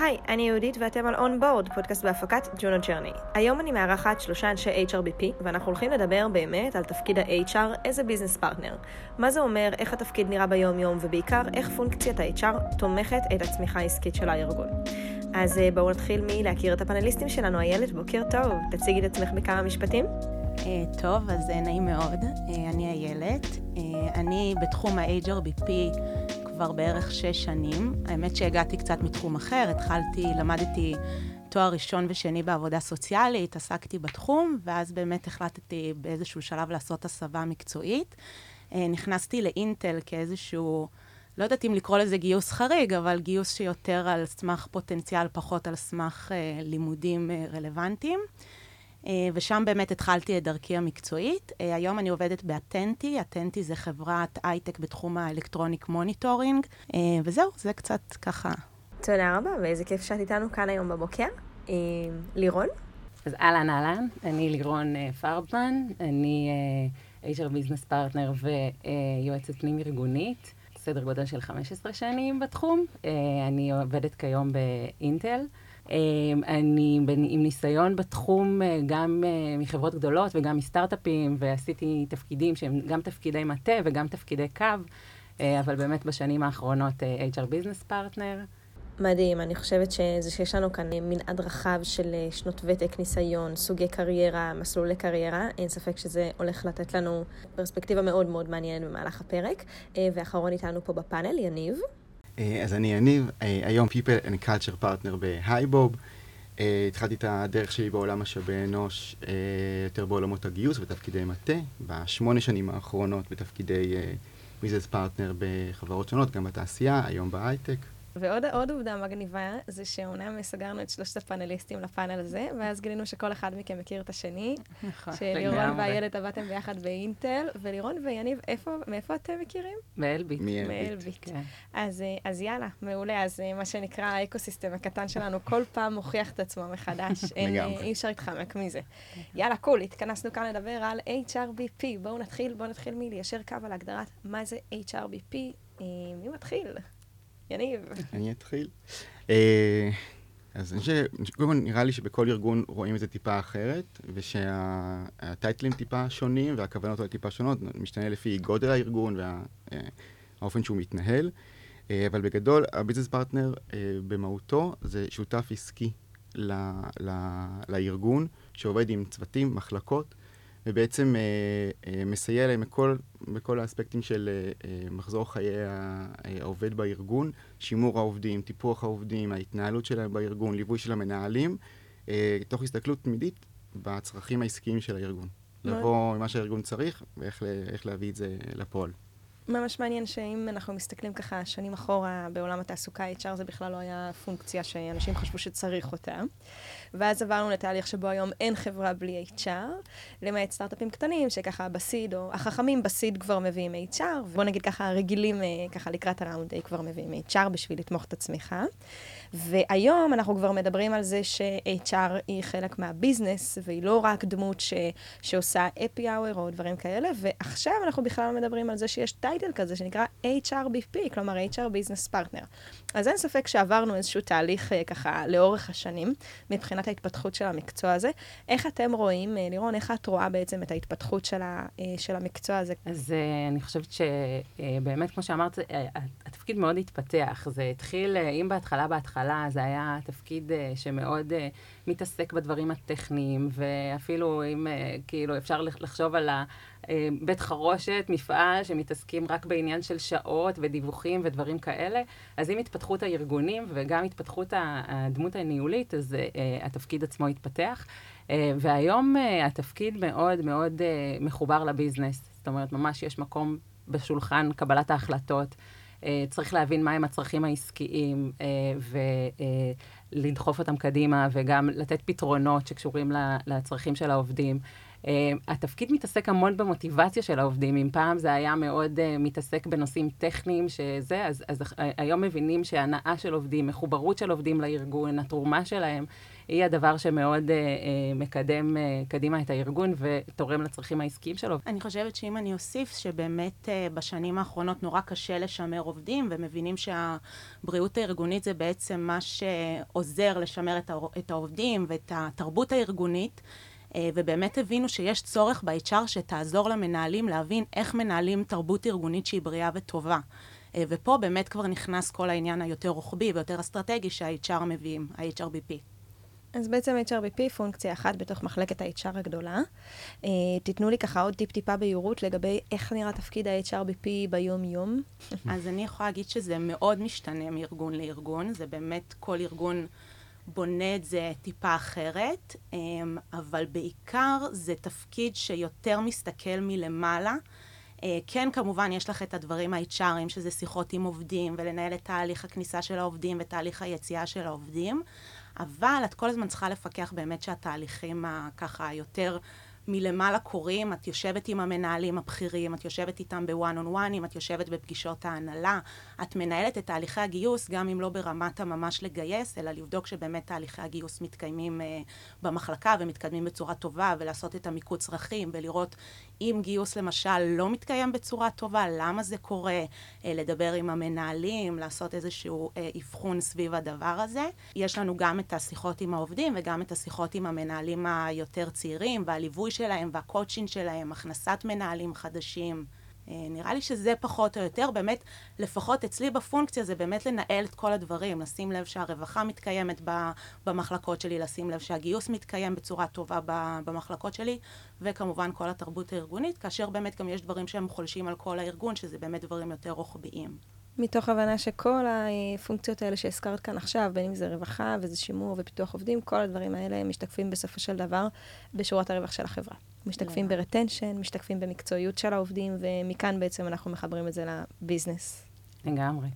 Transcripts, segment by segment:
היי, אני יהודית ואתם על אונבורד, פודקאסט בהפקת ג'ונו ג'רני. היום אני מארחת שלושה אנשי HRBP, ואנחנו הולכים לדבר באמת על תפקיד ה-HR as a business partner. מה זה אומר, איך התפקיד נראה ביום-יום, ובעיקר איך פונקציית ה-HR תומכת את הצמיחה העסקית של הארגון. אז אה, בואו נתחיל מלהכיר את הפאנליסטים שלנו. איילת, בוקר טוב. תציגי את עצמך בכמה משפטים. Uh, טוב, אז uh, נעים מאוד. אני איילת. אני בתחום ה-HRBP כבר בערך שש שנים. האמת שהגעתי קצת מתחום אחר, התחלתי, למדתי תואר ראשון ושני בעבודה סוציאלית, עסקתי בתחום, ואז באמת החלטתי באיזשהו שלב לעשות הסבה מקצועית. אה, נכנסתי לאינטל כאיזשהו, לא יודעת אם לקרוא לזה גיוס חריג, אבל גיוס שיותר על סמך פוטנציאל, פחות על סמך אה, לימודים אה, רלוונטיים. אה, ושם באמת התחלתי את דרכי המקצועית. אה, היום אני עובדת באטנטי, אטנטי זה חברת הייטק בתחום ה electronic monitoring, אה, וזהו, זה קצת ככה. תודה רבה, ואיזה כיף שאת איתנו כאן היום בבוקר. לירון? אז אהלן אהלן, אני לירון פרבמן, אני HR business partner ויועצת פנים ארגונית, סדר גודל של 15 שנים בתחום. אני עובדת כיום באינטל. אמ, אני עם ניסיון בתחום אה, גם אה, מחברות גדולות וגם מסטארט-אפים, ועשיתי תפקידים שהם גם תפקידי מטה וגם תפקידי קו, אה, אבל באמת בשנים האחרונות HR Business Partner. מדהים, אני חושבת שזה שיש לנו כאן מנעד רחב של שנות ותק, ניסיון, סוגי קריירה, מסלולי קריירה, אין ספק שזה הולך לתת לנו פרספקטיבה מאוד מאוד מעניינת במהלך הפרק. ואחרון איתנו פה בפאנל, יניב. אה, אז אני יניב, אה, היום People and Culture Partner בהייבוב. אה, התחלתי את הדרך שלי בעולם משאבי אנוש, יותר בעולמות הגיוס ותפקידי מטה. בשמונה שנים האחרונות בתפקידי business partner בחברות שונות, גם בתעשייה, היום בהייטק. ועוד עובדה מגניבה, זה שאומנם סגרנו את שלושת הפאנליסטים לפאנל הזה, ואז גילינו שכל אחד מכם מכיר את השני. נכון, שלירון ואיילת עבדתם ביחד באינטל, ולירון ויניב, איפה, מאיפה אתם מכירים? מאלביט. מאלביט. כן. אז, אה, אז יאללה, מעולה. אז אה, מה שנקרא האקוסיסטם הקטן שלנו, כל פעם מוכיח את עצמו מחדש. אין, אה, אי אפשר להתחמק מזה. יאללה, cool, התכנסנו כאן לדבר על HRBP. בואו נתחיל, בואו נתחיל מליישר קו על הגדרת מה זה HRBP. מי מתחיל? יניב. אני אתחיל. אה, אז אני חושב, קודם כל נראה לי שבכל ארגון רואים את זה טיפה אחרת, ושה titleים טיפה שונים והכוונות האלה טיפה שונות, משתנה לפי גודל הארגון והאופן שהוא מתנהל. אה, אבל בגדול, ה business partner אה, במהותו זה שותף עסקי לארגון, שעובד עם צוותים, מחלקות, ובעצם אה, אה, מסייע להם בכל, בכל האספקטים של אה, אה, מחזור חיי העובד בארגון, שימור העובדים, טיפוח העובדים, ההתנהלות שלהם בארגון, ליווי של המנהלים, אה, תוך הסתכלות תמידית בצרכים העסקיים של הארגון. לבוא עם מה שהארגון צריך ואיך להביא את זה לפועל. ממש מעניין שאם אנחנו מסתכלים ככה שנים אחורה בעולם התעסוקה, HR זה בכלל לא היה פונקציה שאנשים חשבו שצריך אותה. ואז עברנו לתהליך שבו היום אין חברה בלי HR, למעט סטארט-אפים קטנים, שככה בסיד, או החכמים בסיד כבר מביאים HR, ובוא נגיד ככה, הרגילים אה, ככה לקראת הראונד A כבר מביאים HR בשביל לתמוך את הצמיחה. והיום אנחנו כבר מדברים על זה ש-HR היא חלק מהביזנס, והיא לא רק דמות ש- שעושה אפי אאואר או דברים כאלה, ועכשיו אנחנו בכלל מדברים על זה שיש טייטל כזה שנקרא HRBP, כלומר HR Business Partner. אז אין ספק שעברנו איזשהו תהליך uh, ככה לאורך השנים, מבחינת ההתפתחות של המקצוע הזה. איך אתם רואים, uh, לירון, איך את רואה בעצם את ההתפתחות של, ה, uh, של המקצוע הזה? אז uh, אני חושבת שבאמת, uh, כמו שאמרת, uh, התפקיד מאוד התפתח. זה התחיל, uh, אם בהתחלה, בהתחלה, זה היה תפקיד uh, שמאוד uh, מתעסק בדברים הטכניים, ואפילו אם, uh, כאילו, אפשר לחשוב על ה... בית חרושת, מפעל, שמתעסקים רק בעניין של שעות ודיווחים ודברים כאלה. אז עם התפתחות הארגונים וגם התפתחות הדמות הניהולית, אז uh, התפקיד עצמו התפתח. Uh, והיום uh, התפקיד מאוד מאוד מחובר לביזנס. זאת אומרת, ממש יש מקום בשולחן קבלת ההחלטות. Uh, צריך להבין מהם הצרכים העסקיים uh, ולדחוף אותם קדימה, וגם לתת פתרונות שקשורים לצרכים של העובדים. Uh, התפקיד מתעסק המון במוטיבציה של העובדים. אם פעם זה היה מאוד uh, מתעסק בנושאים טכניים שזה, אז, אז uh, היום מבינים שהנאה של עובדים, מחוברות של עובדים לארגון, התרומה שלהם, היא הדבר שמאוד uh, uh, מקדם uh, קדימה את הארגון ותורם לצרכים העסקיים שלו. אני חושבת שאם אני אוסיף שבאמת uh, בשנים האחרונות נורא קשה לשמר עובדים, ומבינים שהבריאות הארגונית זה בעצם מה שעוזר לשמר את, את העובדים ואת התרבות הארגונית. ובאמת הבינו שיש צורך ב-HR שתעזור למנהלים להבין איך מנהלים תרבות ארגונית שהיא בריאה וטובה. ופה באמת כבר נכנס כל העניין היותר רוחבי ויותר אסטרטגי שה-HR מביאים, ה-HRBP. אז בעצם HRBP פונקציה אחת בתוך מחלקת ה-HR הגדולה. Uh, תיתנו לי ככה עוד טיפ-טיפה בהירות לגבי איך נראה תפקיד ה-HRBP ביום-יום. אז אני יכולה להגיד שזה מאוד משתנה מארגון לארגון, זה באמת כל ארגון בונה את זה טיפה אחרת, um, אבל בעיקר זה תפקיד שיותר מסתכל מלמעלה. Uh, כן, כמובן, יש לך את הדברים ה-HRים, שזה שיחות עם עובדים, ולנהל את תהליך הכניסה של העובדים ותהליך היציאה של העובדים, אבל את כל הזמן צריכה לפקח באמת שהתהליכים ככה יותר מלמעלה קורים, את יושבת עם המנהלים הבכירים, את יושבת איתם בוואן און וואנים, את יושבת בפגישות ההנהלה, את מנהלת את תהליכי הגיוס, גם אם לא ברמת הממש לגייס, אלא לבדוק שבאמת תהליכי הגיוס מתקיימים uh, במחלקה ומתקדמים בצורה טובה, ולעשות את המיקוד צרכים, ולראות אם גיוס למשל לא מתקיים בצורה טובה, למה זה קורה, uh, לדבר עם המנהלים, לעשות איזשהו uh, אבחון סביב הדבר הזה. יש לנו גם את השיחות עם העובדים וגם את השיחות עם המנהלים היותר צעירים, והליווי שלהם והקואוצ'ין שלהם, הכנסת מנהלים חדשים. אה, נראה לי שזה פחות או יותר, באמת, לפחות אצלי בפונקציה זה באמת לנהל את כל הדברים, לשים לב שהרווחה מתקיימת במחלקות שלי, לשים לב שהגיוס מתקיים בצורה טובה במחלקות שלי, וכמובן כל התרבות הארגונית, כאשר באמת גם יש דברים שהם חולשים על כל הארגון, שזה באמת דברים יותר רוחביים. מתוך הבנה שכל הפונקציות האלה שהזכרת כאן עכשיו, בין אם זה רווחה וזה שימור ופיתוח עובדים, כל הדברים האלה משתקפים בסופו של דבר בשורת הרווח של החברה. משתקפים ברטנשן, משתקפים במקצועיות של העובדים, ומכאן בעצם אנחנו מחברים את זה לביזנס. לגמרי.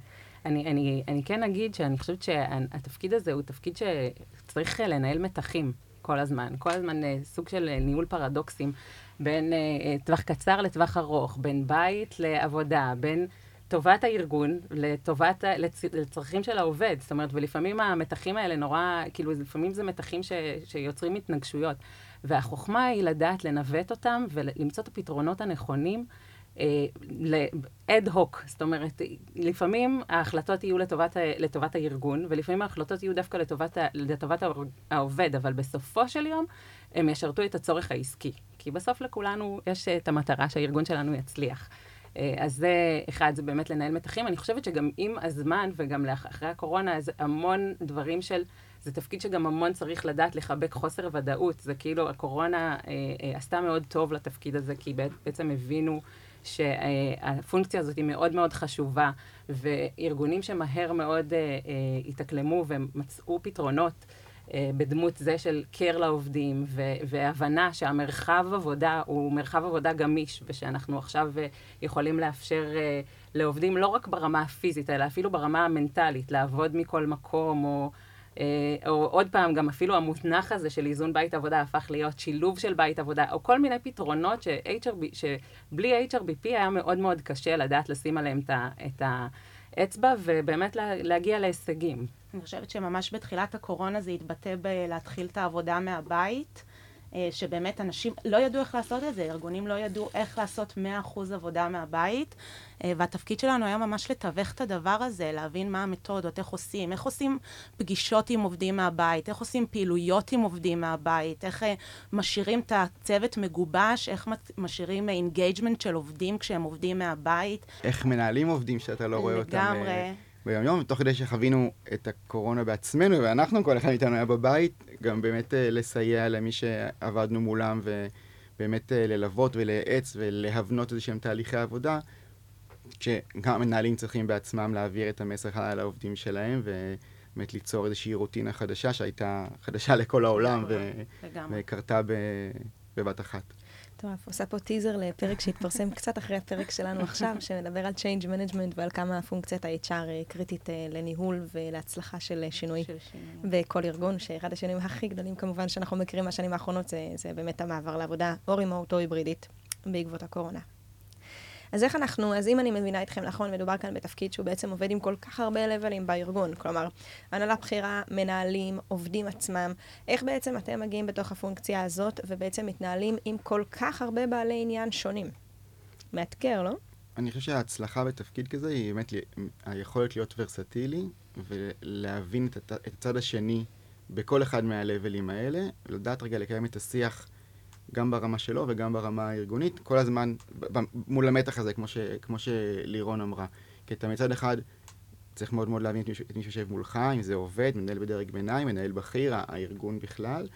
אני, אני, אני כן אגיד שאני חושבת שהתפקיד הזה הוא תפקיד שצריך לנהל מתחים כל הזמן. כל הזמן אה, סוג של אה, ניהול פרדוקסים בין uh, טווח קצר לטווח ארוך, בין בית לעבודה, בין... לטובת הארגון, לטובת, לצ, לצרכים של העובד. זאת אומרת, ולפעמים המתחים האלה נורא, כאילו, לפעמים זה מתחים ש, שיוצרים התנגשויות. והחוכמה היא לדעת לנווט אותם ולמצוא את הפתרונות הנכונים. אד uh, הוק, זאת אומרת, לפעמים ההחלטות יהיו לטובת, לטובת הארגון, ולפעמים ההחלטות יהיו דווקא לטובת, לטובת העובד, אבל בסופו של יום הם ישרתו את הצורך העסקי. כי בסוף לכולנו יש את המטרה שהארגון שלנו יצליח. אה, אז זה, אחד, זה באמת לנהל מתחים. אני חושבת שגם עם הזמן, וגם אחרי הקורונה, אז המון דברים של... זה תפקיד שגם המון צריך לדעת לחבק חוסר ודאות. זה כאילו, הקורונה אה, אה, עשתה מאוד טוב לתפקיד הזה, כי בעצם הבינו שהפונקציה הזאת היא מאוד מאוד חשובה, וארגונים שמהר מאוד אה, אה, התאקלמו ומצאו פתרונות. אה, בדמות זה של קר לעובדים, והבנה שהמרחב עבודה הוא מרחב עבודה גמיש, ושאנחנו עכשיו אה, יכולים לאפשר אה, לעובדים לא רק ברמה הפיזית, אלא אפילו ברמה המנטלית, לעבוד מכל מקום, או... או עוד פעם, גם אפילו המותנח הזה של איזון בית עבודה הפך להיות שילוב של בית עבודה, או כל מיני פתרונות ש-HRB, שבלי HRBP היה מאוד מאוד קשה לדעת לשים עליהם את האצבע, ובאמת להגיע להישגים. אני חושבת שממש בתחילת הקורונה זה התבטא בלהתחיל את העבודה מהבית, אה, שבאמת אנשים לא ידעו איך לעשות את זה, ארגונים לא ידעו איך לעשות 100% עבודה מהבית, אה, והתפקיד שלנו היה ממש לתווך את הדבר הזה, להבין מה המתודות, איך עושים, איך עושים פגישות עם עובדים מהבית, איך עושים פעילויות עם עובדים מהבית, איך אה, משאירים את הצוות מגובש, איך משאירים engagement של עובדים כשהם עובדים מהבית. איך מנהלים עובדים שאתה לא רואה אותם. לגמרי. ביום-יום, ותוך כדי שחווינו את הקורונה בעצמנו, ואנחנו, כל אחד מאיתנו היה בבית, גם באמת אה, לסייע למי שעבדנו מולם, ובאמת אה, ללוות ולייעץ ולהבנות איזה שהם תהליכי עבודה, שגם המנהלים צריכים בעצמם להעביר את המסר הלאה לעובדים שלהם, ובאמת ליצור איזושהי רוטינה חדשה, שהייתה חדשה לכל העולם, ו... וקרתה בבת אחת. מטורף. עושה פה טיזר לפרק שהתפרסם קצת אחרי הפרק שלנו עכשיו, שמדבר על Change Management ועל כמה פונקציית ה-HR אה, קריטית אה, לניהול ולהצלחה של אה, שינוי של שינוי. בכל ארגון, שאחד השינויים הכי גדולים כמובן שאנחנו מכירים מהשנים האחרונות זה, זה באמת המעבר לעבודה או רימוט או היברידית בעקבות הקורונה. אז איך אנחנו, אז אם אני מבינה אתכם נכון, מדובר כאן בתפקיד שהוא בעצם עובד עם כל כך הרבה לבלים בארגון, כלומר, הנהלה בכירה, מנהלים, עובדים עצמם, איך בעצם אתם מגיעים בתוך הפונקציה הזאת ובעצם מתנהלים עם כל כך הרבה בעלי עניין שונים? מאתגר, לא? אני חושב שההצלחה בתפקיד כזה היא באמת היכולת להיות ורסטילי ולהבין את הצד השני בכל אחד מהלבלים האלה, לדעת רגע לקיים את השיח גם ברמה שלו וגם ברמה הארגונית, כל הזמן מול המתח הזה, כמו, ש, כמו שלירון אמרה. כי אתה מצד אחד צריך מאוד מאוד להבין את מי, שיושב מולך, אם זה עובד, מנהל בדרג ביניים, מנהל בכיר, הארגון בכלל,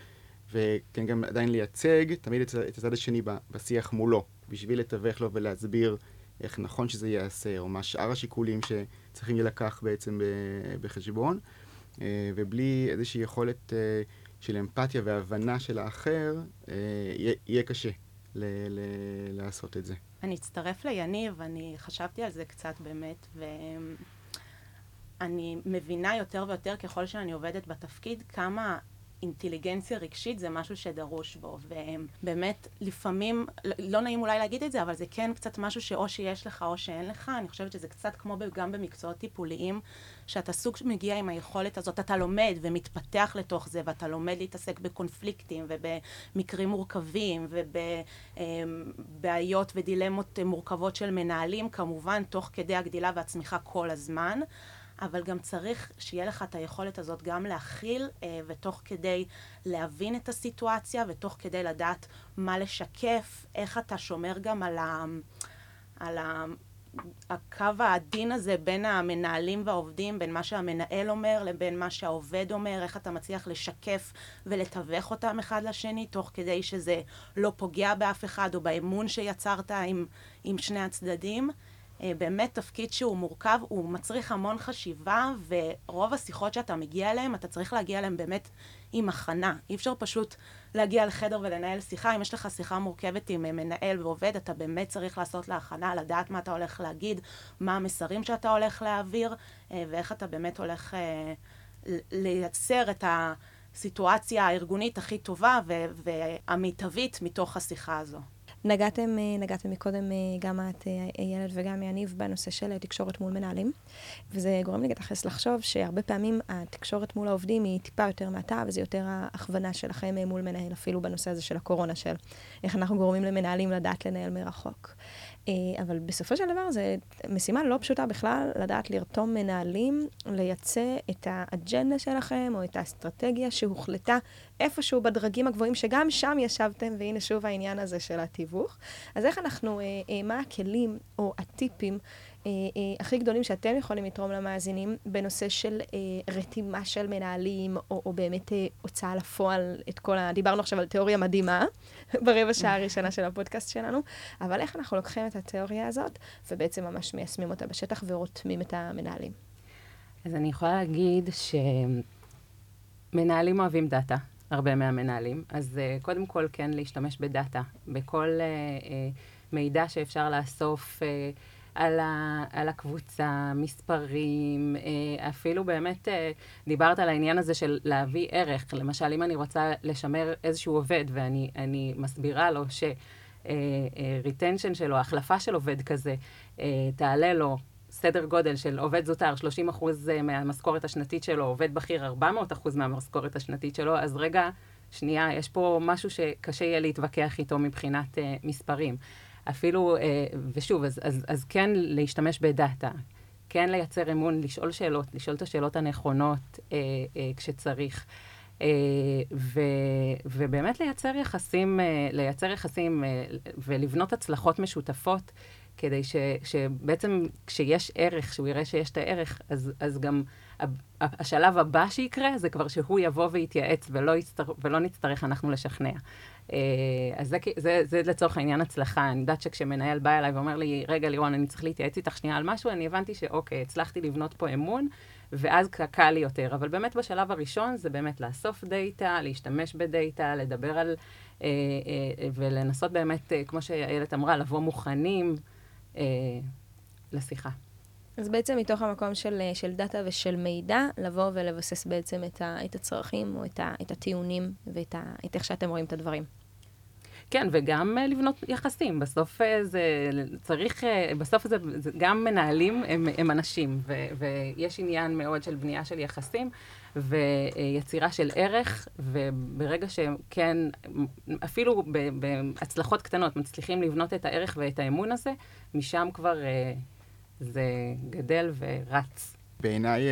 וכן גם עדיין לייצג תמיד את, את הצד השני בשיח מולו, בשביל לתווך לו ולהסביר איך נכון שזה ייעשה, או מה שאר השיקולים שצריכים להילקח בעצם בחשבון, אה, ובלי איזושהי יכולת אה, של אמפתיה והבנה של האחר, אה, יהיה- קשה ל- ל- לעשות את זה. אני אצטרף ליניב, אני חשבתי על זה קצת באמת, ואני מבינה יותר ויותר ככל שאני עובדת בתפקיד, כמה אינטליגנציה רגשית זה משהו שדרוש בו. ובאמת, לפעמים, לא נעים אולי להגיד את זה, אבל זה כן קצת משהו שאו שיש לך או שאין לך. אני חושבת שזה קצת כמו גם במקצועות טיפוליים, שאתה סוג שמגיע עם היכולת הזאת, אתה לומד ומתפתח לתוך זה, ואתה לומד להתעסק בקונפליקטים ובמקרים מורכבים ובבעיות ודילמות מורכבות של מנהלים, כמובן, תוך כדי הגדילה והצמיחה כל הזמן. אבל גם צריך שיהיה לך את היכולת הזאת גם להכיל, אה, ותוך כדי להבין את הסיטואציה, ותוך כדי לדעת מה לשקף, איך אתה שומר גם על, ה, על ה, הקו העדין הזה בין המנהלים והעובדים, בין מה שהמנהל אומר לבין מה שהעובד אומר, איך אתה מצליח לשקף ולתווך אותם אחד לשני, תוך כדי שזה לא פוגע באף אחד, או באמון שיצרת עם, עם שני הצדדים. אה, באמת תפקיד שהוא מורכב, הוא מצריך המון חשיבה, ורוב השיחות שאתה מגיע אליהן, אתה צריך להגיע אליהן באמת עם הכנה. אי אפשר פשוט להגיע לחדר ולנהל שיחה. אם יש לך שיחה מורכבת עם אה, מנהל ועובד, אתה באמת צריך לעשות לה הכנה, לדעת מה אתה הולך להגיד, מה המסרים שאתה הולך להעביר, אה, ואיך אתה באמת הולך לייצר את הסיטואציה הארגונית הכי טובה והמיטבית מתוך השיחה הזו. נגעתם, אה, נגעתם מקודם, אה, גם את, אה, איילת וגם יניב, בנושא של תקשורת מול מנהלים. וזה גורם לי להתייחס לחשוב שהרבה פעמים התקשורת מול העובדים היא טיפה יותר מעטה, וזה יותר ההכוונה שלכם מול מנהל, אפילו בנושא הזה של הקורונה, של איך אנחנו גורמים למנהלים לדעת לנהל מרחוק. אה, אבל בסופו של דבר זו משימה לא פשוטה בכלל, לדעת לרתום מנהלים, לייצא את האג'נדה שלכם, או את האסטרטגיה שהוחלטה איפשהו בדרגים הגבוהים, שגם שם ישבתם, והנה שוב העניין הזה של התיווך. אז איך אנחנו, אה, אה, מה הכלים או הטיפים אה, אה, הכי גדולים שאתם יכולים לתרום למאזינים בנושא של אה, רתימה של מנהלים, או, או באמת אה, הוצאה לפועל, את כל ה... דיברנו עכשיו על תיאוריה מדהימה ברבע שעה הראשונה של הפודקאסט שלנו, אבל איך אנחנו לוקחים את התיאוריה הזאת, ובעצם ממש מיישמים אותה בשטח ורותמים את המנהלים. אז אני יכולה להגיד שמנהלים אוהבים דאטה, הרבה מהמנהלים. אז uh, קודם כל כן להשתמש בדאטה, בכל uh, uh, מידע שאפשר לאסוף uh, על, ה, על הקבוצה, מספרים, uh, אפילו באמת uh, דיברת על העניין הזה של להביא ערך. למשל, אם אני רוצה לשמר איזשהו עובד ואני אני מסבירה לו ש... retention שלו, החלפה של עובד כזה, תעלה לו סדר גודל של עובד זוטר, 30 אחוז מהמשכורת השנתית שלו, עובד בכיר, 400 אחוז מהמשכורת השנתית שלו, אז רגע, שנייה, יש פה משהו שקשה יהיה להתווכח איתו מבחינת uh, מספרים. אפילו, uh, ושוב, אז, אז, אז כן להשתמש ב data, כן לייצר אמון, לשאול שאלות, לשאול את השאלות הנכונות uh, uh, כשצריך. Uh, ו, ובאמת לייצר יחסים, uh, לייצר יחסים uh, ולבנות הצלחות משותפות. כדי ש, שבעצם כשיש ערך, שהוא יראה שיש את הערך, אז, אז גם השלב הבא שיקרה זה כבר שהוא יבוא ויתייעץ ולא, יצטר, ולא נצטרך אנחנו לשכנע. אז זה, זה, זה לצורך העניין הצלחה. אני יודעת שכשמנהל בא אליי ואומר לי, רגע לירון, אני צריך להתייעץ איתך שנייה על משהו, אני הבנתי שאוקיי, הצלחתי לבנות פה אמון, ואז קל לי יותר. אבל באמת בשלב הראשון זה באמת לאסוף data, להשתמש ב data, לדבר על... אה, אה, ולנסות באמת, אה, כמו שאיילת אמרה, לבוא מוכנים אה, לשיחה. אז בעצם מתוך המקום של, אה, של data ושל מידע, לבוא ולבסס בעצם את, ה, את הצרכים או את, ה, את הטיעונים ואת ה, את איך שאתם רואים את הדברים. כן, וגם uh, לבנות יחסים. בסוף זה צריך, בסוף זה, זה גם מנהלים הם, הם אנשים, ו, ויש עניין מאוד של בנייה של יחסים ויצירה של ערך, וברגע שכן, אפילו בהצלחות קטנות מצליחים לבנות את הערך ואת האמון הזה, משם כבר uh, זה גדל ורץ. בעיניי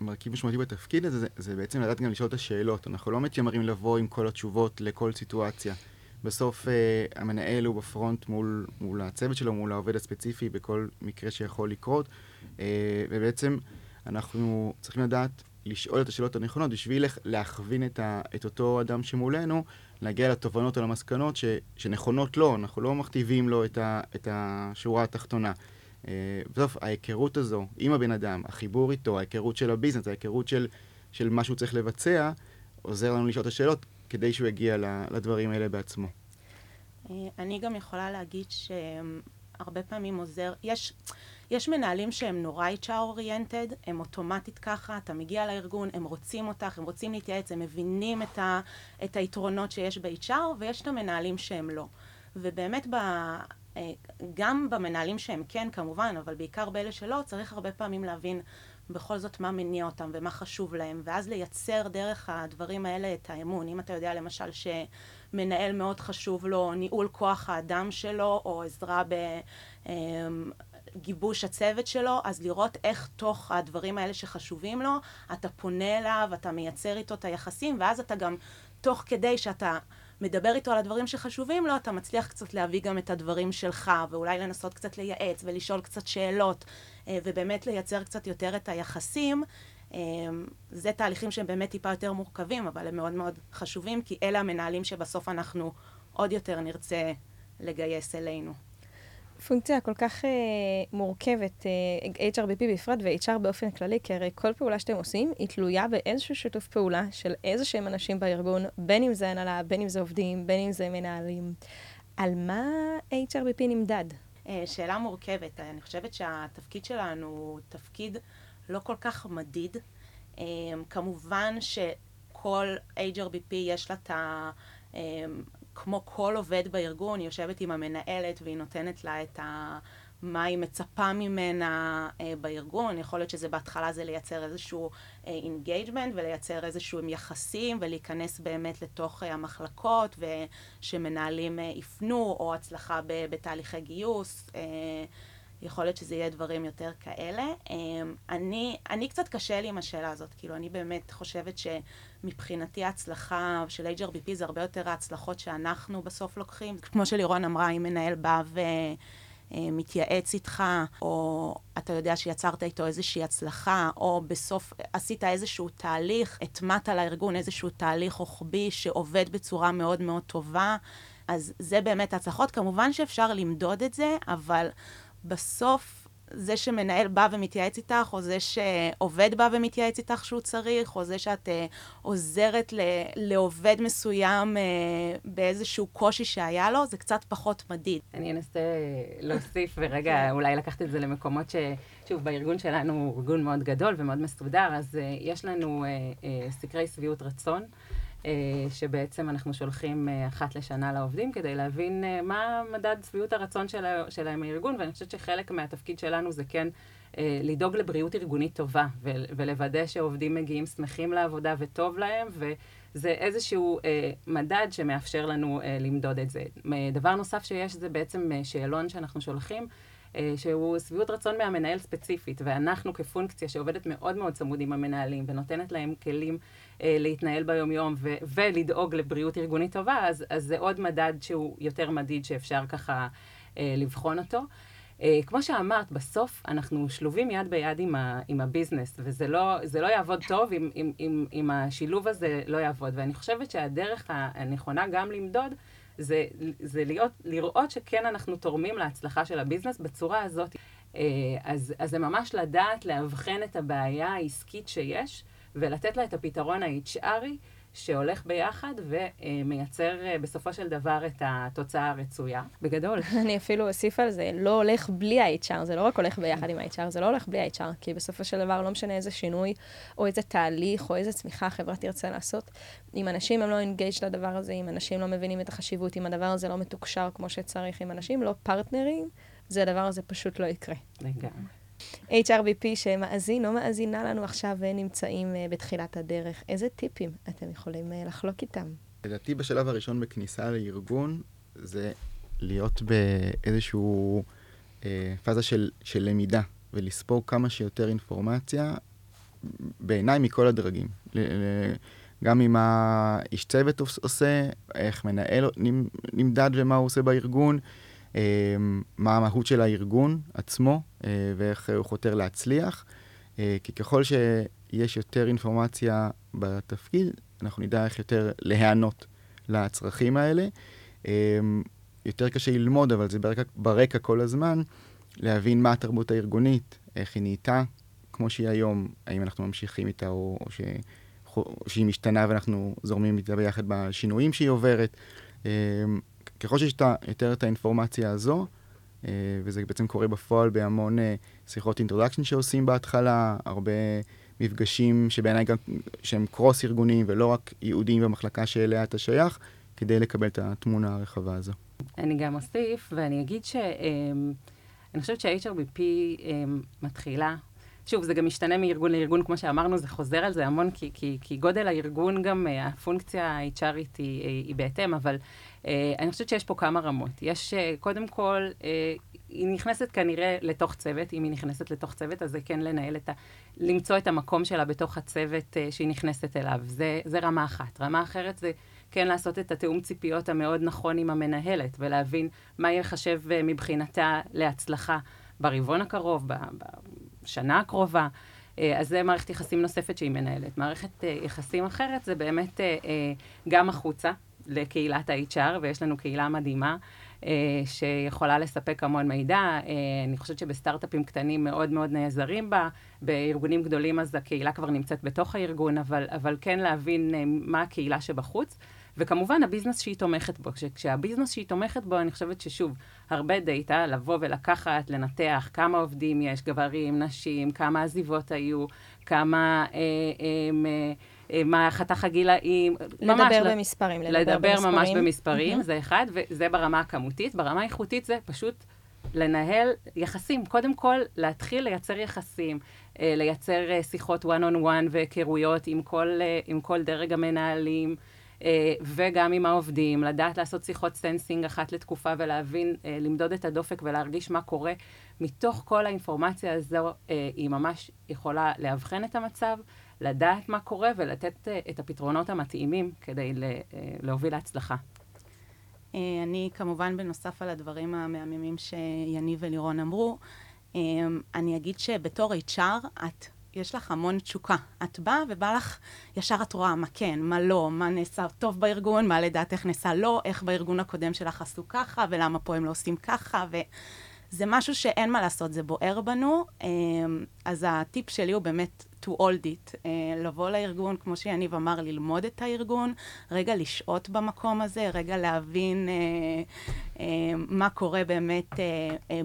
מרכיב משמעותי בתפקיד הזה זה, זה בעצם לדעת גם לשאול את השאלות. אנחנו לא מתיימרים לבוא עם כל התשובות לכל סיטואציה. בסוף uh, המנהל הוא בפרונט מול, מול הצוות שלו, מול העובד הספציפי בכל מקרה שיכול לקרות, uh, ובעצם אנחנו צריכים לדעת לשאול את השאלות הנכונות בשביל להכווין את, ה, את אותו אדם שמולנו, להגיע לתובנות או למסקנות ש, שנכונות לו, אנחנו לא מכתיבים לו את, ה, את השורה התחתונה. Uh, בסוף ההיכרות הזו עם הבן אדם, החיבור איתו, ההיכרות של הביזנס, ההיכרות של, של מה שהוא צריך לבצע, עוזר לנו לשאול את השאלות, כדי שהוא יגיע לדברים האלה בעצמו. אה, אני גם יכולה להגיד שהרבה פעמים עוזר, יש, יש מנהלים שהם נורא HR אוריינטד, הם אוטומטית ככה, אתה מגיע לארגון, הם רוצים אותך, הם רוצים להתייעץ, הם מבינים את, ה, את היתרונות שיש ב-HR, ויש את המנהלים שהם לא. ובאמת ב... אה, גם במנהלים שהם כן כמובן, אבל בעיקר באלה שלא, צריך הרבה פעמים להבין בכל זאת מה מניע אותם ומה חשוב להם, ואז לייצר דרך הדברים האלה את האמון. אם אתה יודע למשל שמנהל מאוד חשוב לו ניהול כוח האדם שלו, או עזרה בגיבוש הצוות שלו, אז לראות איך תוך הדברים האלה שחשובים לו, אתה פונה אליו, אתה מייצר איתו את היחסים, ואז אתה גם, תוך כדי שאתה... מדבר איתו על הדברים שחשובים לו, אתה מצליח קצת להביא גם את הדברים שלך, ואולי לנסות קצת לייעץ ולשאול קצת שאלות, אה, ובאמת לייצר קצת יותר את היחסים. אה, זה תהליכים שהם באמת טיפה יותר מורכבים, אבל הם מאוד מאוד חשובים, כי אלה המנהלים שבסוף אנחנו עוד יותר נרצה לגייס אלינו. פונקציה כל כך uh, מורכבת, uh, HRBP בפרט ו-HR באופן כללי, כי הרי כל פעולה שאתם עושים היא תלויה באיזשהו שיתוף פעולה של איזה שהם אנשים בארגון, בין אם זה הנהלה, בין אם זה עובדים, בין אם זה מנהלים. על מה HRBP נמדד? Uh, שאלה מורכבת. אני חושבת שהתפקיד שלנו הוא תפקיד לא כל כך מדיד. Uh, כמובן שכל HRBP יש לה את ה... Uh, כמו כל עובד בארגון, היא יושבת עם המנהלת והיא נותנת לה את ה... מה היא מצפה ממנה אה, בארגון. יכול להיות שזה בהתחלה זה לייצר איזשהו engagement אה, ולייצר איזשהו יחסים ולהיכנס באמת לתוך אה, המחלקות ושמנהלים אה, יפנו או הצלחה ב, בתהליכי גיוס. אה, יכול להיות שזה יהיה דברים יותר כאלה. אמ, אני, אני קצת קשה לי עם השאלה הזאת, כאילו, אני באמת חושבת שמבחינתי ההצלחה של HRBP זה הרבה יותר ההצלחות שאנחנו בסוף לוקחים. כמו שלירון אמרה, אם מנהל בא ו... אה, איתך, או אתה יודע שיצרת איתו איזושהי הצלחה, או בסוף עשית איזשהו תהליך, הטמעת לארגון איזשהו תהליך רוחבי שעובד בצורה מאוד מאוד טובה, אז זה באמת הצלחות. כמובן שאפשר למדוד את זה, אבל בסוף זה שמנהל בא ומתייעץ איתך, או זה שעובד בא ומתייעץ איתך שהוא צריך, או זה שאת uh, עוזרת ל- לעובד מסוים uh, באיזשהו קושי שהיה לו, זה קצת פחות מדיד. אני אנסה להוסיף, ורגע, אולי לקחת את זה למקומות ש... שוב, בארגון שלנו הוא ארגון מאוד גדול ומאוד מסודר, אז uh, יש לנו uh, uh, סקרי שביעות רצון. אה, שבעצם אנחנו שולחים אה, אחת לשנה לעובדים כדי להבין אה, מה מדד שביעות הרצון שלהם מהארגון, ואני חושבת שחלק מהתפקיד שלנו זה כן לדאוג לבריאות ארגונית טובה, ולוודא שעובדים מגיעים שמחים לעבודה וטוב להם, וזה איזשהו מדד שמאפשר לנו למדוד את זה. דבר נוסף שיש זה בעצם שאלון שאנחנו שולחים. שהוא שביעות רצון מהמנהל ספציפית, ואנחנו כפונקציה שעובדת מאוד מאוד צמוד עם המנהלים ונותנת להם כלים להתנהל ביומיום ו- ולדאוג לבריאות ארגונית טובה, אז, אז זה עוד מדד שהוא יותר מדיד שאפשר ככה אה, לבחון אותו. אה, כמו שאמרת, בסוף אנחנו שלובים יד ביד עם, ה, עם הביזנס, וזה לא, לא יעבוד טוב אם, אם, אם, אם השילוב הזה לא יעבוד. ואני חושבת שהדרך הנכונה גם למדוד, זה, זה להיות, לראות שכן אנחנו תורמים להצלחה של הביזנס בצורה הזאת. אז, אז זה ממש לדעת לאבחן את הבעיה העסקית שיש, ולתת לה את הפתרון ה-HRי שהולך ביחד ומייצר אה, בסופו של דבר את התוצאה הרצויה. בגדול. אני אפילו אוסיף על זה, לא הולך בלי ה-HR, זה לא רק הולך ביחד עם ה-HR, זה לא הולך בלי ה-HR, כי בסופו של דבר לא משנה איזה שינוי, או איזה תהליך, או איזה צמיחה החברה תרצה לעשות. אם אנשים הם לא אינגייג' לדבר הזה, אם אנשים לא מבינים את החשיבות, אם הדבר הזה לא מתוקשר כמו שצריך, אם אנשים לא פרטנרים, זה הדבר הזה פשוט לא יקרה. לגמרי. HRBP שמאזין או מאזינה לנו עכשיו ונמצאים אה, בתחילת הדרך, איזה טיפים אתם יכולים אה, לחלוק איתם? לדעתי בשלב הראשון בכניסה לארגון זה להיות באיזשהו אה, פאזה של, של למידה ולספור כמה שיותר אינפורמציה, בעיניי מכל הדרגים. ל, ל, גם ממה איש צוות עושה, איך מנהל נמדד ומה הוא עושה בארגון, מה המהות של הארגון עצמו אה, ואיך הוא חותר להצליח. אה, כי ככל שיש יותר אינפורמציה בתפקיד, אנחנו נדע איך יותר להיענות לצרכים האלה. אמ, יותר קשה ללמוד, אבל זה ברקע, ברקע כל הזמן, להבין מה התרבות הארגונית, איך היא נהייתה כמו שהיא היום, האם אנחנו ממשיכים איתה או, או, ש, או שהיא משתנה ואנחנו זורמים איתה ביחד בשינויים שהיא עוברת. ככל שיש יותר את האינפורמציה הזו, אה, וזה בעצם קורה בפועל בהמון אה, שיחות introduction שעושים בהתחלה, הרבה מפגשים שבעיניי גם, שהם cross ארגוניים ולא רק ייעודיים במחלקה שאליה אתה שייך, כדי לקבל את התמונה הרחבה הזו. אני גם אוסיף, ואני אגיד ש... אמ, חושבת שה-HRBP אמ, מתחילה שוב, זה גם משתנה מארגון לארגון, כמו שאמרנו, זה חוזר על זה המון, כי, כי, כי גודל הארגון גם, אה, הפונקציה ה-HRית היא, היא בהתאם, אבל אני חושבת שיש פה כמה רמות. יש, אה, קודם כל, אה, היא נכנסת כנראה לתוך צוות, אם היא נכנסת לתוך צוות, אז זה כן לנהל את ה... למצוא את המקום שלה בתוך הצוות אה, שהיא נכנסת אליו. זה, זה רמה אחת. רמה אחרת זה כן לעשות את התיאום ציפיות המאוד נכון עם המנהלת, ולהבין מה ייחשב אה, מבחינתה להצלחה ברבעון הקרוב, בשנה הקרובה. אה, אז זה מערכת יחסים נוספת שהיא מנהלת. מערכת אה, יחסים אחרת זה באמת אה, גם החוצה לקהילת ה-HR, ויש לנו קהילה מדהימה. שיכולה לספק המון מידע. אני חושבת שבסטארט-אפים קטנים מאוד מאוד נעזרים בה, בארגונים גדולים אז הקהילה כבר נמצאת בתוך הארגון, אבל, אבל כן להבין מה הקהילה שבחוץ. וכמובן הביזנס שהיא תומכת בו. כשהביזנס שהיא תומכת בו, אני חושבת ששוב, הרבה דאטה, לבוא ולקחת, לנתח כמה עובדים יש, גברים, נשים, כמה עזיבות היו, כמה... אה, אה, אה, אה מה חתך הגילאים, לדבר ממש... לדבר במספרים, לדבר, לדבר במספרים. ממש במספרים, mm-hmm. זה אחד, וזה ברמה הכמותית. ברמה האיכותית זה פשוט לנהל יחסים. קודם כל, להתחיל לייצר יחסים, אה, לייצר אה, שיחות one on one והיכרויות עם כל, עם כל דרג המנהלים. אה, וגם עם העובדים, לדעת לעשות שיחות sensing אחת לתקופה ולהבין, אה, למדוד את הדופק ולהרגיש מה קורה. מתוך כל האינפורמציה הזו, אה, היא ממש יכולה לאבחן את המצב, לדעת מה קורה ולתת את הפתרונות המתאימים כדי להוביל להצלחה. אני כמובן, בנוסף על הדברים המהממים שיניב ולירון אמרו, אני אגיד שבתור HR את יש לך המון תשוקה. את באה ובא לך, ישר את רואה מה כן, מה לא, מה נעשה טוב בארגון, מה לדעתך נעשה לא, איך בארגון הקודם שלך עשו ככה, ולמה פה הם לא עושים ככה, וזה משהו שאין מה לעשות, זה בוער בנו. אמ, אז הטיפ שלי הוא באמת to hold it, uh, לבוא לארגון, כמו שיניב אמר, ללמוד את הארגון, רגע לשהות במקום הזה, רגע להבין uh, uh, מה קורה באמת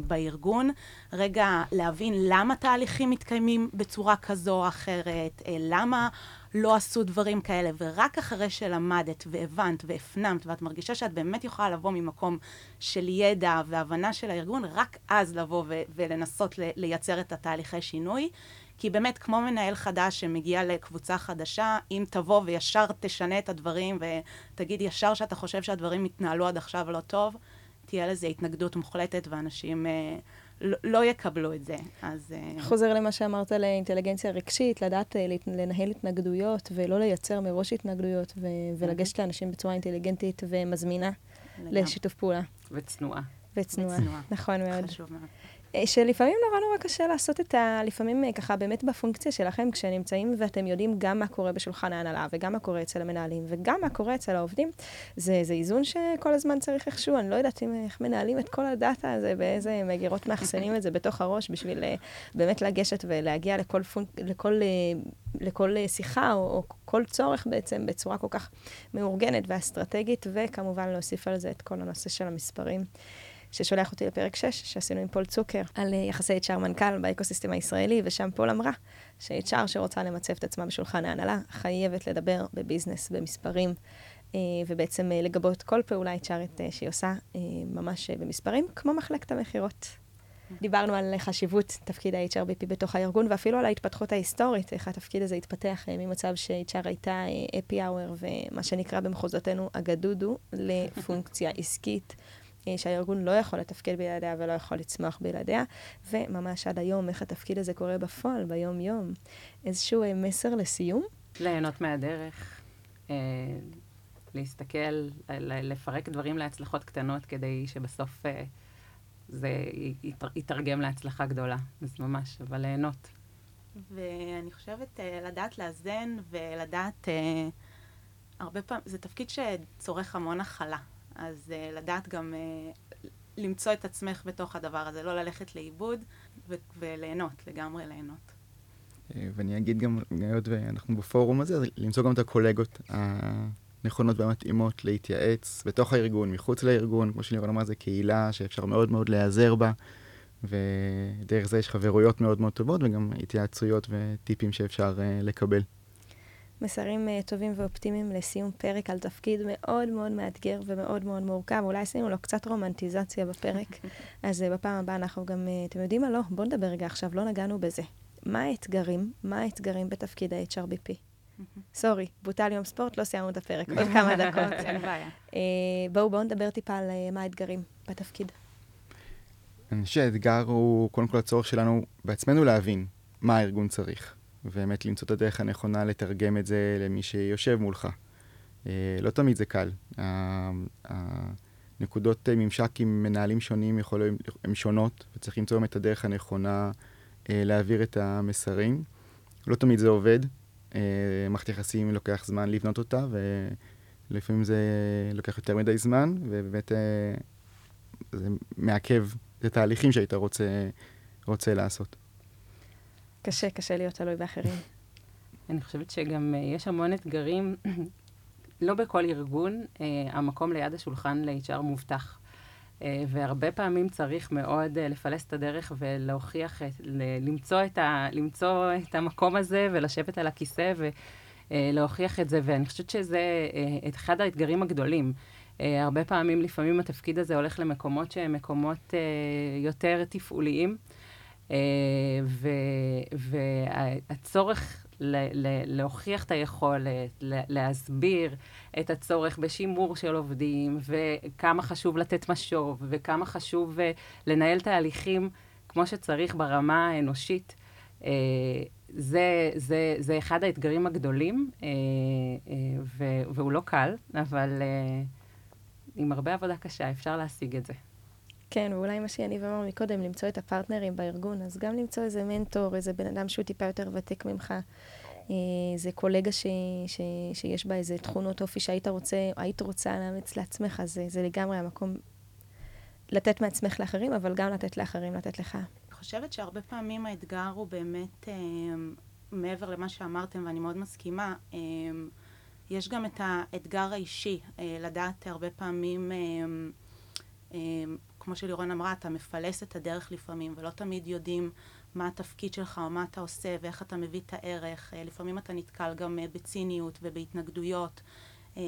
בארגון, רגע להבין למה תהליכים מתקיימים בצורה כזו או אחרת, למה לא עשו דברים כאלה, ורק אחרי שלמדת והבנת והפנמת, ואת מרגישה שאת באמת יכולה לבוא ממקום של ידע והבנה של הארגון, רק אז לבוא ו- ולנסות לייצר את התהליכי שינוי. כי באמת, כמו מנהל חדש שמגיע לקבוצה חדשה, אם תבוא וישר תשנה את הדברים ותגיד ישר שאתה חושב שהדברים התנהלו עד עכשיו לא טוב, תהיה לזה התנגדות מוחלטת ואנשים אה, לא, לא יקבלו את זה. אז... אה... חוזר למה שאמרת לאינטליגנציה רגשית, לדעת אה, לנהל התנגדויות ולא לייצר מראש התנגדויות ו- ולגשת לאנשים בצורה אינטליגנטית ומזמינה לשיתוף פעולה. וצנועה. וצנועה, נכון מאוד. חשוב מאוד. אה, שלפעמים נורא נורא קשה לעשות את ה... לפעמים אה, ככה באמת בפונקציה שלכם, כשנמצאים ואתם יודעים גם מה קורה בשולחן ההנהלה, וגם מה קורה אצל המנהלים, וגם מה קורה אצל העובדים, זה, זה איזון שכל הזמן צריך איכשהו, אני לא יודעת אם, איך מנהלים את כל ה data הזה, באיזה מגירות מאחסנים את זה בתוך הראש, בשביל אה, באמת לגשת ולהגיע לכל, פונק, לכל, לכל שיחה, או, או כל צורך בעצם, בצורה כל כך מאורגנת ואסטרטגית, וכמובן להוסיף על זה את כל הנושא של המספרים. ששולח אותי לפרק 6, שעשינו עם פול צוקר, על אה, יחסי HR מנכ"ל באקוסיסטם הישראלי, ושם פול אמרה ש-HR שרוצה למצב את עצמה בשולחן ההנהלה, חייבת לדבר ב business, במספרים, אה, ובעצם אה, לגבות כל פעולה HRית שהיא עושה ממש במספרים, כמו מחלקת המכירות. דיברנו על חשיבות תפקיד ה-HRBP בתוך הארגון, ואפילו על ההתפתחות ההיסטורית, איך התפקיד הזה התפתח ממצב ש-HR הייתה אפי אאואר, ומה שנקרא במחוזותינו אגדודו, לפונקציה עסקית. שהארגון לא יכול לתפקד בלעדיה ולא יכול לצמוח בלעדיה, וממש עד היום, איך התפקיד הזה קורה בפועל, ביום-יום. איזשהו אה, מסר לסיום? ליהנות מהדרך, אה, להסתכל, לפרק דברים להצלחות קטנות כדי שבסוף אה, זה יתרגם להצלחה גדולה. אז ממש, אבל ליהנות. ואני חושבת לדעת לאזן ולדעת, הרבה פעמים, זה תפקיד שצורך המון הכלה. אז uh, לדעת גם uh, למצוא את עצמך בתוך הדבר הזה, לא ללכת לאיבוד ו- וליהנות, לגמרי ליהנות. אה, ואני אגיד גם, היות ואנחנו בפורום הזה, אז למצוא גם את הקולגות הנכונות והמתאימות להתייעץ בתוך הארגון, מחוץ לארגון, כמו שלירון אמר, זו קהילה שאפשר מאוד מאוד להיעזר בה, ודרך זה יש חברויות מאוד מאוד טובות וגם התייעצויות וטיפים שאפשר לקבל. מסרים uh, טובים ואופטימיים לסיום פרק על תפקיד מאוד מאוד מאתגר ומאוד מאוד מורכב. אולי עשינו לו קצת רומנטיזציה בפרק, אז uh, בפעם הבאה אנחנו גם, uh, אתם יודעים מה? לא, בואו נדבר רגע עכשיו, לא נגענו בזה. מה האתגרים? מה האתגרים בתפקיד ה-HRBP? סורי, בוטל יום ספורט, לא סיימנו את הפרק, עוד כמה דקות. אין בעיה. בואו, בואו נדבר טיפה על מה האתגרים בתפקיד. אני חושב שהאתגר הוא קודם כל הצורך שלנו בעצמנו להבין מה הארגון צריך. ובאמת למצוא את הדרך הנכונה לתרגם את זה למי שיושב מולך. אה, לא תמיד זה קל. הנקודות ממשק עם מנהלים שונים יכולים, הן שונות, וצריך למצוא את הדרך הנכונה אה, להעביר את המסרים. לא תמיד זה עובד. אה, מערכת יחסים לוקח זמן לבנות אותה, ולפעמים זה לוקח יותר מדי זמן, ובאמת זה מעכב את התהליכים שהיית רוצה, רוצה לעשות. קשה, קשה להיות תלוי באחרים. אני חושבת שגם uh, יש המון אתגרים. לא בכל ארגון uh, המקום ליד השולחן ל-HR מובטח. Uh, והרבה פעמים צריך מאוד לפלס את הדרך ולהוכיח, למצוא, את ה- למצוא את המקום הזה ולשבת על הכיסא ולהוכיח את זה. ואני חושבת שזה אחד האתגרים הגדולים. הרבה פעמים, לפעמים התפקיד הזה הולך למקומות שהם מקומות יותר תפעוליים. אה, והצורך להוכיח את היכולת, להסביר את הצורך בשימור של עובדים, וכמה חשוב לתת משוב, וכמה חשוב אה, לנהל תהליכים כמו שצריך ברמה האנושית. אה, זה, זה, זה אחד האתגרים הגדולים, והוא לא קל, אבל עם הרבה עבודה קשה אפשר להשיג את זה. כן, ואולי מה שיניב אמר מקודם, למצוא את הפרטנרים בארגון, אז גם למצוא איזה מנטור, איזה בן אדם שהוא טיפה יותר ותיק ממך, איזה קולגה ש, ש, שיש בה איזה תכונות אופי שהיית רוצה, היית רוצה לאמץ לעצמך, אז זה, זה לגמרי המקום לתת מעצמך לאחרים, אבל גם לתת לאחרים לתת לך. אני חושבת שהרבה פעמים האתגר הוא באמת, אה, מעבר למה שאמרתם, ואני מאוד מסכימה, אה, יש גם את האתגר האישי, אה, לדעת הרבה פעמים... אה, אה, כמו שלירון אמרה, אתה מפלס את הדרך לפעמים, ולא תמיד יודעים מה התפקיד שלך או מה אתה עושה ואיך אתה מביא את הערך. אה, לפעמים אתה נתקל גם אה, בציניות ובהתנגדויות, אה,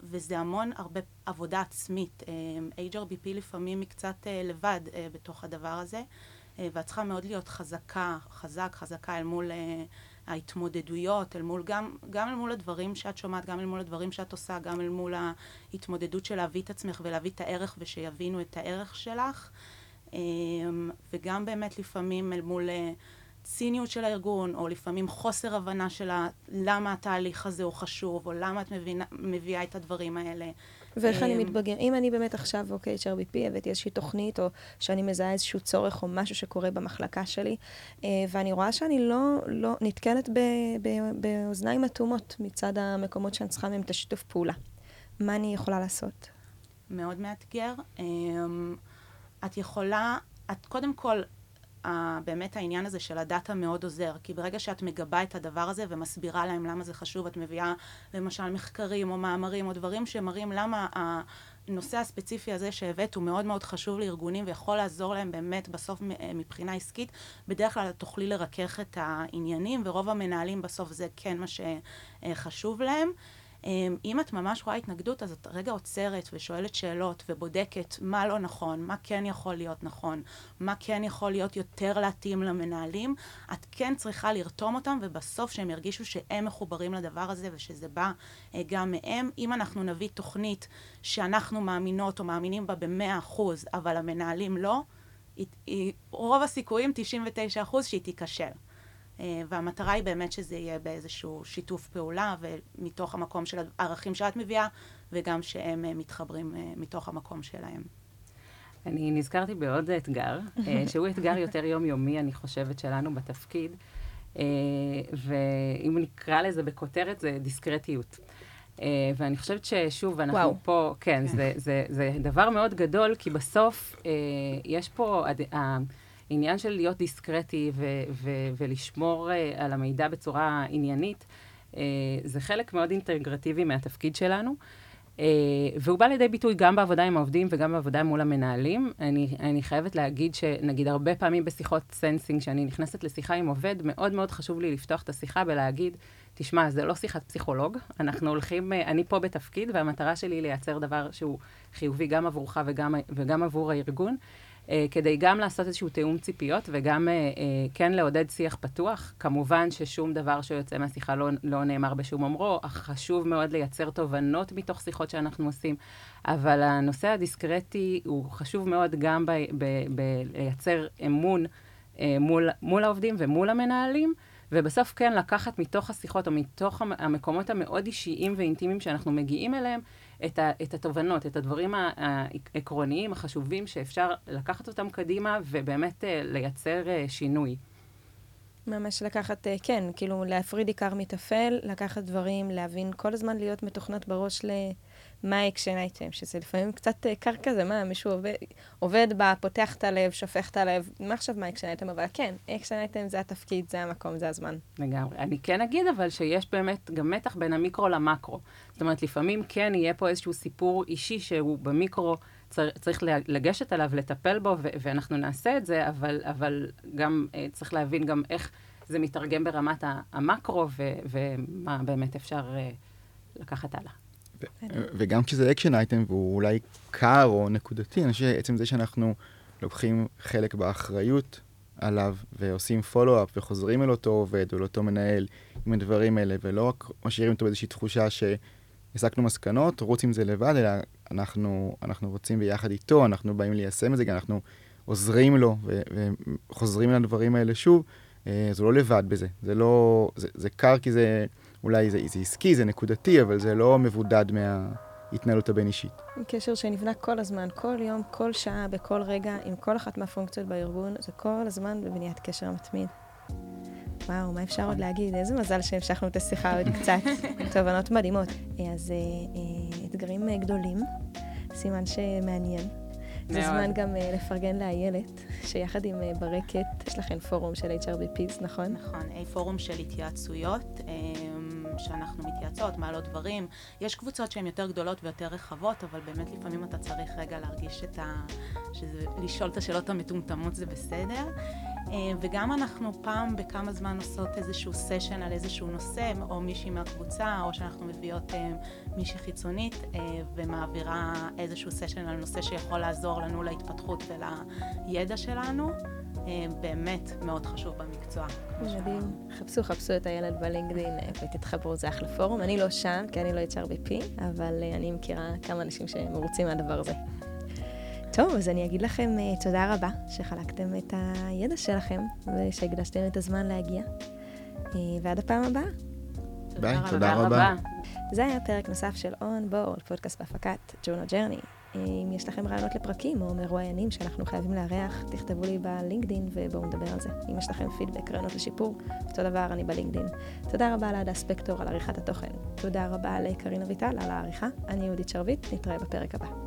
וזה המון הרבה עבודה עצמית. HRBP לפעמים היא קצת לבד בתוך הדבר הזה, ואת צריכה מאוד להיות חזקה, חזק, חזקה אל מול ההתמודדויות, אל מול, גם, גם אל מול הדברים שאת שומעת, גם אל מול הדברים שאת עושה, גם אל מול ההתמודדות של להביא את עצמך ולהביא את הערך ושיבינו את הערך שלך. אמ, וגם באמת לפעמים אל מול אה, ציניות של הארגון, או לפעמים חוסר הבנה של למה התהליך הזה הוא חשוב, או למה את מבינה, מביאה את הדברים האלה. ואיך אני מתבגר, אם אני באמת עכשיו, אוקיי, HRBP, הבאתי איזושהי תוכנית, או שאני מזהה איזשהו צורך, או משהו שקורה במחלקה שלי, אה, ואני רואה שאני לא, לא נתקלת באוזניים אטומות מצד המקומות שאני צריכה מהם את השיתוף פעולה. מה אני יכולה לעשות? מאוד מאתגר. אמ, את יכולה, את קודם כל, באמת העניין הזה של הדאטה מאוד עוזר, כי ברגע שאת מגבה את הדבר הזה ומסבירה להם למה זה חשוב, את מביאה למשל מחקרים או מאמרים או דברים שמראים למה הנושא הספציפי הזה שהבאת הוא מאוד מאוד חשוב לארגונים ויכול לעזור להם באמת בסוף מבחינה עסקית, בדרך כלל תוכלי לרכך את העניינים ורוב המנהלים בסוף זה כן מה שחשוב להם. אמ, אם את ממש רואה התנגדות, אז את רגע עוצרת ושואלת שאלות ובודקת מה לא נכון, מה כן יכול להיות נכון, מה כן יכול להיות יותר להתאים למנהלים. את כן צריכה לרתום אותם, ובסוף שהם ירגישו שהם מחוברים לדבר הזה ושזה בא אה, גם מהם. אם אנחנו נביא תוכנית שאנחנו מאמינות או מאמינים בה במאה אחוז, אבל המנהלים לא, היא, היא, רוב הסיכויים, 99 אחוז, שהיא תיכשל. אה, והמטרה היא באמת שזה יהיה באיזשהו שיתוף פעולה, ומתוך המקום של הערכים שאת מביאה, וגם שהם אה, מתחברים אה, מתוך המקום שלהם. אני נזכרתי בעוד אתגר, שהוא אתגר יותר יומיומי, אני חושבת, שלנו בתפקיד, ואם נקרא לזה בכותרת, זה דיסקרטיות. ואני חושבת ששוב, אנחנו וואו. פה, כן, כן. זה, זה, זה דבר מאוד גדול, כי בסוף יש פה... עניין של להיות דיסקרטי ו- ו- ולשמור uh, על המידע בצורה עניינית, uh, זה חלק מאוד אינטגרטיבי מהתפקיד שלנו. Uh, והוא בא לידי ביטוי גם בעבודה עם העובדים וגם בעבודה מול המנהלים. אני, אני חייבת להגיד שנגיד הרבה פעמים בשיחות sensing, כשאני נכנסת לשיחה עם עובד, מאוד מאוד חשוב לי לפתוח את השיחה ולהגיד, תשמע, זה לא שיחת פסיכולוג, אנחנו הולכים, אני פה בתפקיד, והמטרה שלי היא לייצר דבר שהוא חיובי גם עבורך וגם, וגם עבור הארגון. אה, כדי גם לעשות איזשהו תיאום ציפיות וגם אה, אה, כן לעודד שיח פתוח. כמובן ששום דבר שיוצא מהשיחה לא, לא נאמר בשום אומרו, אך חשוב מאוד לייצר תובנות מתוך שיחות שאנחנו עושים. אבל הנושא הדיסקרטי הוא חשוב מאוד גם בלייצר אמון אה, מול, מול העובדים ומול המנהלים. ובסוף כן לקחת מתוך השיחות או מתוך המקומות המאוד אישיים ואינטימיים שאנחנו מגיעים אליהם, את, ה, את התובנות, את הדברים העקרוניים, החשובים, שאפשר לקחת אותם קדימה ובאמת uh, לייצר uh, שינוי. ממש לקחת, uh, כן, כאילו להפריד עיקר מטפל, לקחת דברים, להבין, כל הזמן להיות מתוכנת בראש ל... מה ה action item, שזה לפעמים קצת קר כזה, מה, מישהו עובד, עובד בה, פותח את הלב, שופך את הלב, מה עכשיו מה ה action item? אבל כן, action item זה התפקיד, זה המקום, זה הזמן. לגמרי. אני כן אגיד אבל שיש באמת גם מתח בין המיקרו למקרו. זאת אומרת, לפעמים כן יהיה פה איזשהו סיפור אישי שהוא במיקרו, צר, צריך לגשת עליו, לטפל בו, ו- ואנחנו נעשה את זה, אבל, אבל גם uh, צריך להבין גם איך זה מתרגם ברמת המקרו, ו- ומה באמת אפשר uh, לקחת הלאה. וגם כשזה action item והוא אולי קר או נקודתי, אני חושב שעצם זה שאנחנו לוקחים חלק באחריות עליו ועושים follow-up וחוזרים אל אותו עובד או לאותו מנהל עם הדברים האלה, ולא רק משאירים אותו באיזושהי תחושה שהסקנו מסקנות, רוץ עם זה לבד, אלא אנחנו, אנחנו רוצים ביחד איתו, אנחנו באים ליישם את זה, אנחנו עוזרים לו וחוזרים על הדברים האלה שוב, אה, זה לא לבד בזה. זה לא, זה, זה קר כי זה... אולי זה, זה עסקי, זה נקודתי, אבל זה לא מבודד מההתנהלות הבין-אישית. קשר שנבנה כל הזמן, כל יום, כל שעה, בכל רגע, עם כל אחת מהפונקציות בארגון, זה כל הזמן בבניית קשר מתמיד. וואו, מה אפשר עוד להגיד? איזה מזל שהמשכנו את השיחה עוד קצת. תובנות מדהימות. אז אה, אה, אתגרים אה, גדולים, סימן שמעניין. זה זמן גם uh, לפרגן לאיילת, שיחד עם uh, ברקת, יש לכם פורום של HRBPs, נכון? נכון, פורום של התייעצויות. שאנחנו מתייעצות, מעלות דברים. יש קבוצות שהן יותר גדולות ויותר רחבות, אבל באמת לפעמים אתה צריך רגע להרגיש את ה... שזה... לשאול את השאלות המטומטמות זה בסדר. אה, וגם אנחנו פעם בכמה זמן עושות איזשהו סשן על איזשהו נושא, או מישהי מהקבוצה, או שאנחנו מביאות אה, מישהי חיצונית אה, ומעבירה איזשהו סשן על נושא שיכול לעזור לנו להתפתחות ולידע שלנו. באמת מאוד חשוב במקצוע. מדהים. חפשו, חפשו את הילד בלינקדאין ותתחברו, זה אחלה פורום. אני לא שם, כי אני לא HRBP, אבל אני מכירה כמה אנשים שמרוצים מהדבר הזה. טוב, אז אני אגיד לכם uh, תודה רבה שחלקתם את הידע שלכם ושהקדשתם את הזמן להגיע. Uh, ועד הפעם הבאה. ביי, תודה רבה. זה היה פרק נוסף של On Board, פודקאסט בהפקת ג'ורנו ג'רני. אם יש לכם רעיונות לפרקים או מרואיינים שאנחנו חייבים לארח, תכתבו לי בלינקדין ובואו נדבר על זה. אם יש לכם פידבק, רעיונות לשיפור, אותו דבר, אני בלינקדין. תודה רבה לעדה ספקטור על עריכת התוכן. תודה רבה לקרינה ויטל על העריכה. אני יהודית שרביט, נתראה בפרק הבא.